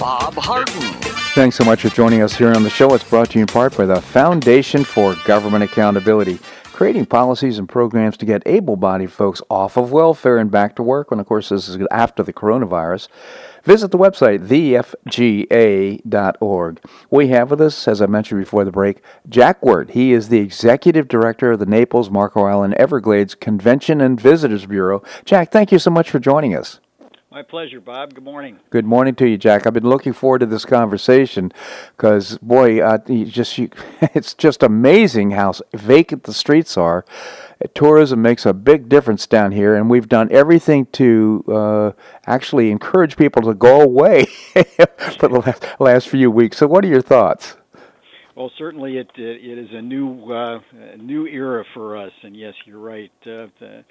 Bob Harden. Thanks so much for joining us here on the show. It's brought to you in part by the Foundation for Government Accountability. creating policies and programs to get able bodied folks off of welfare and back to work. And of course, this is after the coronavirus. Visit the website, thefga.org. We have with us, as I mentioned before the break, Jack Wert. He is the executive director of the Naples, Marco Island, Everglades Convention and Visitors Bureau. Jack, thank you so much for joining us. My pleasure, Bob. Good morning. Good morning to you, Jack. I've been looking forward to this conversation because, boy, uh, you just you, it's just amazing how vacant the streets are. Tourism makes a big difference down here, and we've done everything to uh, actually encourage people to go away for the last, last few weeks. So, what are your thoughts? Well, certainly it it is a new uh, new era for us, and yes, you're right. Uh, the,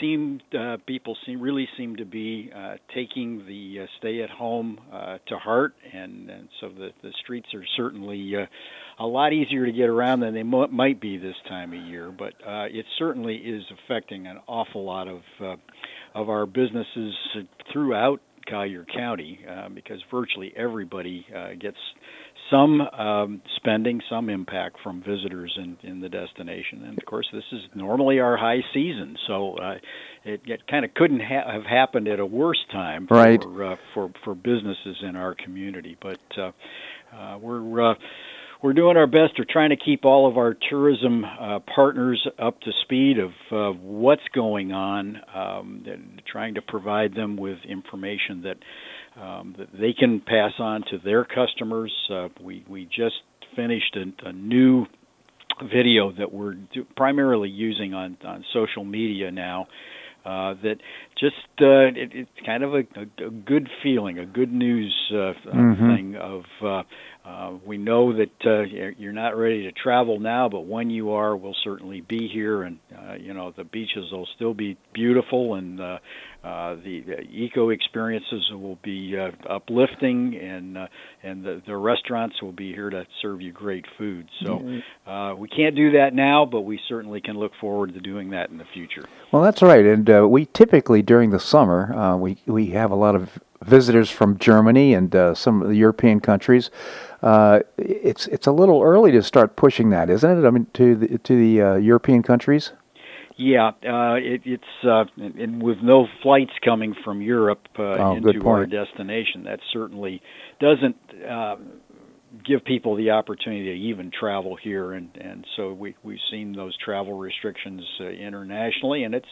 seem uh, people seem really seem to be uh, taking the uh, stay at home uh, to heart, and, and so the the streets are certainly uh, a lot easier to get around than they mo- might be this time of year. But uh, it certainly is affecting an awful lot of of our businesses throughout Collier County because virtually everybody gets some um, spending, some impact from visitors in, in the destination. And of course, this is normally our high season, so uh, it, it kind of couldn't ha- have happened at a worse time for right. uh, for for businesses in our community. But uh, uh, we're uh, we're doing our best. We're trying to keep all of our tourism uh, partners up to speed of uh, what's going on, um, trying to provide them with information that um, that they can pass on to their customers. Uh, we we just finished a, a new video that we're do, primarily using on on social media now. Uh, that just uh, it, it's kind of a, a, a good feeling, a good news uh, mm-hmm. thing of uh, uh, we know that uh, you're not ready to travel now, but when you are, we'll certainly be here, and uh, you know the beaches will still be beautiful, and uh, uh, the, the eco experiences will be uh, uplifting, and uh, and the, the restaurants will be here to serve you great food. So mm-hmm. uh, we can't do that now, but we certainly can look forward to doing that in the future. Well, that's right, and uh, we typically during the summer uh, we we have a lot of visitors from Germany and uh, some of the European countries. Uh, it's it's a little early to start pushing that, isn't it? I mean, to the to the uh, European countries. Yeah, uh, it, it's uh, and with no flights coming from Europe uh, oh, into our destination, that certainly doesn't uh, give people the opportunity to even travel here, and and so we we've seen those travel restrictions uh, internationally, and it's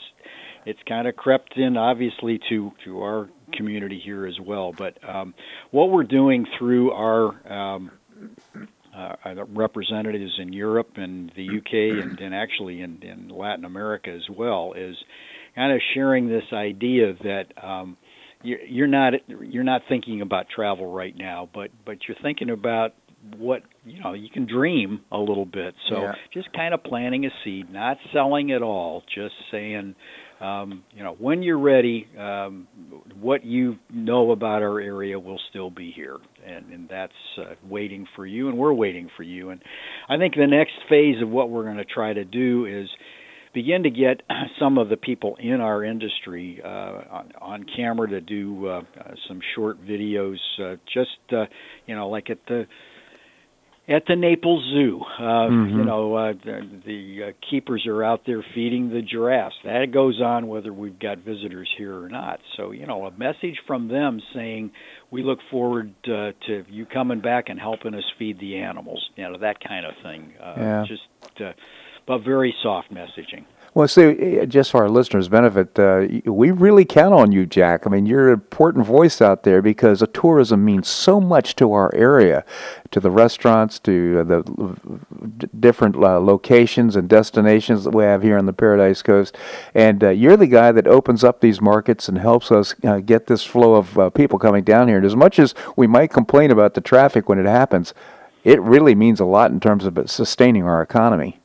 it's kind of crept in obviously to to our community here as well. But um, what we're doing through our um, uh, representatives in Europe and the UK and, and actually in, in Latin America as well is kind of sharing this idea that um, you're not you're not thinking about travel right now, but but you're thinking about what you know you can dream a little bit so yeah. just kind of planting a seed not selling at all just saying um, you know, when you're ready, um, what you know about our area will still be here, and, and that's uh, waiting for you, and we're waiting for you. And I think the next phase of what we're going to try to do is begin to get some of the people in our industry uh, on, on camera to do uh, some short videos, uh, just uh, you know, like at the at the Naples Zoo. Uh, mm-hmm. You know, uh, the, the uh, keepers are out there feeding the giraffes. That goes on whether we've got visitors here or not. So, you know, a message from them saying, we look forward uh, to you coming back and helping us feed the animals. You know, that kind of thing. Uh, yeah. Just, uh, but very soft messaging. Well, see, eh, just for our listeners' benefit, uh, we really count on you, Jack. I mean, you're an important voice out there because tourism means so much to our area, to the restaurants, to the different uh, locations and destinations that we have here on the Paradise Coast. And uh, you're the guy that opens up these markets and helps us uh, get this flow of uh, people coming down here. And as much as we might complain about the traffic when it happens, it really means a lot in terms of sustaining our economy.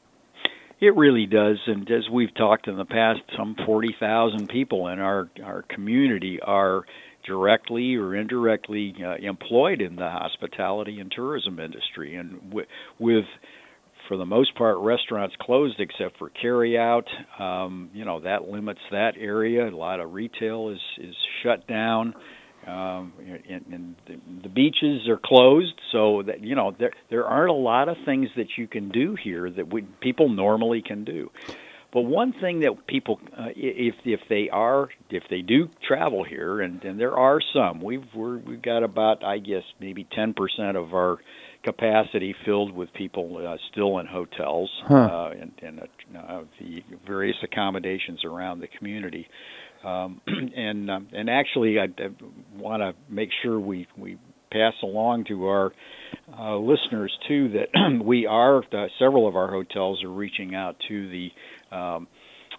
It really does, and as we've talked in the past, some 40,000 people in our our community are directly or indirectly uh, employed in the hospitality and tourism industry, and w- with for the most part restaurants closed except for carry out um, you know that limits that area. A lot of retail is is shut down Um, and, and the, the beaches are closed, so that you know there there aren't a lot of things that you can do here that we people normally can do. But one thing that people, uh, if if they are, if they do travel here, and, and there are some, we've we're, we've got about I guess maybe ten percent of our capacity filled with people uh, still in hotels huh. uh, and, and uh, the various accommodations around the community. Um, and um, and actually, I, I want to make sure we we pass along to our uh, listeners too that we are uh, several of our hotels are reaching out to the um,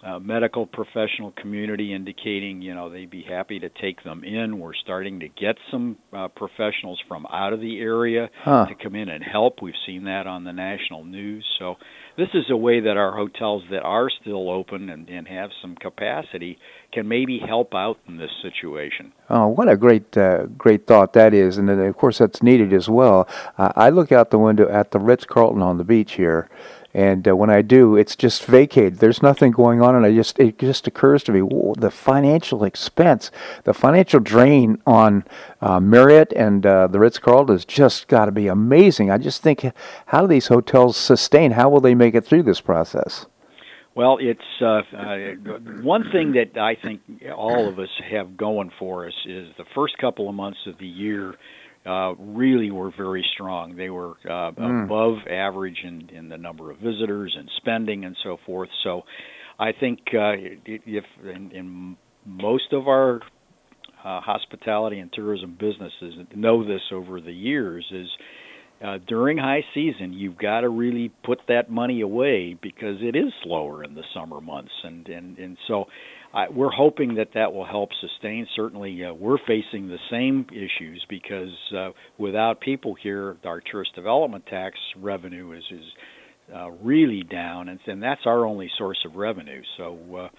uh, medical professional community indicating you know they'd be happy to take them in. We're starting to get some uh, professionals from out of the area huh. to come in and help. We've seen that on the national news. So this is a way that our hotels that are still open and, and have some capacity can maybe help out in this situation. Oh, what a great, uh, great thought that is, and of course that's needed as well. Uh, I look out the window at the Ritz Carlton on the beach here, and uh, when I do, it's just vacated. There's nothing going on, and I just it just occurs to me whoa, the financial expense, the financial drain on uh, Marriott and uh, the Ritz Carlton has just got to be amazing. I just think, how do these hotels sustain? How will they make it through this process? Well, it's uh, uh, one thing that I think all of us have going for us is the first couple of months of the year uh, really were very strong. They were uh, mm. above average in, in the number of visitors and spending and so forth. So I think uh, if in, in most of our uh, hospitality and tourism businesses know this over the years is uh, during high season, you've got to really put that money away because it is slower in the summer months, and and and so uh, we're hoping that that will help sustain. Certainly, uh, we're facing the same issues because uh, without people here, our tourist development tax revenue is is uh, really down, and, and that's our only source of revenue. So. Uh,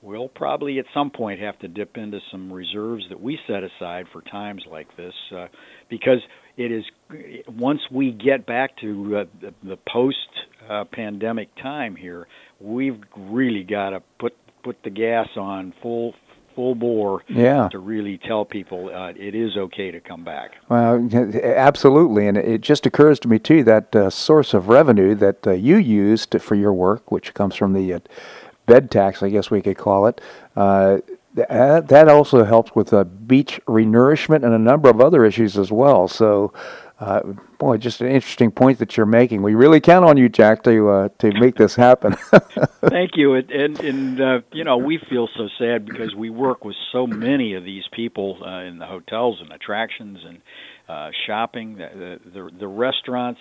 We'll probably at some point have to dip into some reserves that we set aside for times like this, uh, because it is once we get back to uh, the, the post uh, pandemic time here, we've really got to put put the gas on full full bore yeah. to really tell people uh, it is okay to come back. Well, absolutely, and it just occurs to me too that uh, source of revenue that uh, you used for your work, which comes from the uh, bed tax, I guess we could call it. Uh, that also helps with uh, beach renourishment and a number of other issues as well. So, uh, boy, just an interesting point that you're making. We really count on you, Jack, to uh, to make this happen. Thank you, and and, and uh, you know we feel so sad because we work with so many of these people uh, in the hotels and attractions and uh, shopping, the the, the restaurants.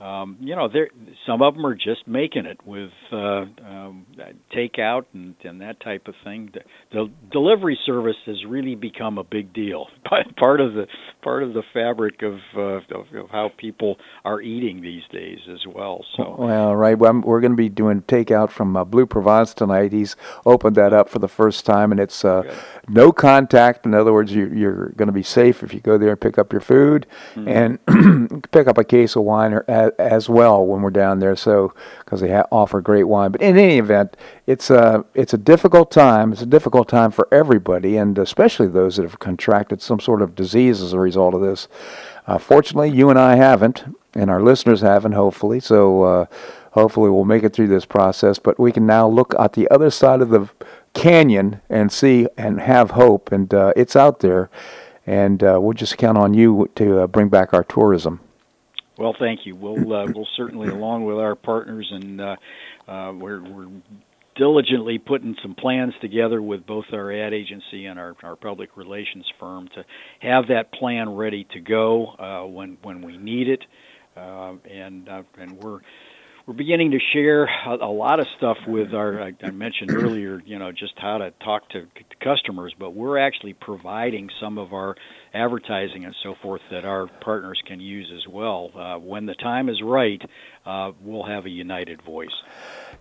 Uh, um, you know, there some of them are just making it with uh, um, takeout and, and that type of thing. The, the delivery service has really become a big deal, part of the part of the fabric of, uh, of, of how people are eating these days as well. So, well, right, well, we're going to be doing takeout from uh, Blue Provence tonight. He's opened that up for the first time, and it's uh, no contact. In other words, you, you're going to be safe if you go there and pick up your food mm-hmm. and pick up a case of wine or as well when we're down there. So because they ha- offer great wine. But in any event, it's a it's a difficult time. It's a difficult time for everybody, and especially those that have contracted some sort of disease as a result of this. Uh, fortunately, you and I haven't, and our listeners haven't. Hopefully, so uh, hopefully we'll make it through this process. But we can now look at the other side of the canyon and see and have hope, and uh, it's out there. And uh, we'll just count on you to uh, bring back our tourism. Well, thank you. We'll uh, we'll certainly, along with our partners, and uh, uh, we're we're diligently putting some plans together with both our ad agency and our, our public relations firm to have that plan ready to go uh, when when we need it, uh, and uh, and we're we're beginning to share a, a lot of stuff with our. I, I mentioned earlier, you know, just how to talk to, to customers, but we're actually providing some of our advertising and so forth that our partners can use as well. Uh, when the time is right, uh, we'll have a united voice.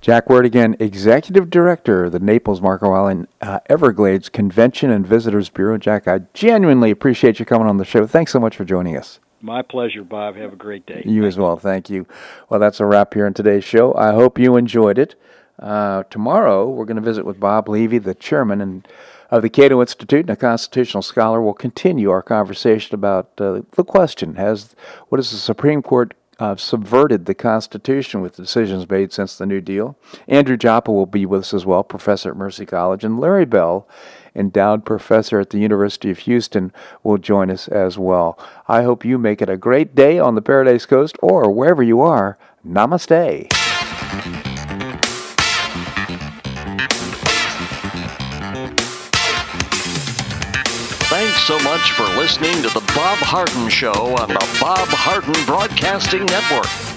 Jack Wert again, Executive Director of the Naples Marco Island uh, Everglades Convention and Visitors Bureau. Jack, I genuinely appreciate you coming on the show. Thanks so much for joining us. My pleasure, Bob. Have a great day. You Thank as well. Thank you. Well, that's a wrap here in today's show. I hope you enjoyed it. Uh, tomorrow, we're going to visit with Bob Levy, the chairman and of the Cato Institute and a constitutional scholar, We'll continue our conversation about uh, the question: Has what is the Supreme Court uh, subverted the Constitution with decisions made since the New Deal? Andrew Joppa will be with us as well, professor at Mercy College, and Larry Bell endowed professor at the University of Houston, will join us as well. I hope you make it a great day on the Paradise Coast or wherever you are. Namaste. Thanks so much for listening to The Bob Harden Show on the Bob Harden Broadcasting Network.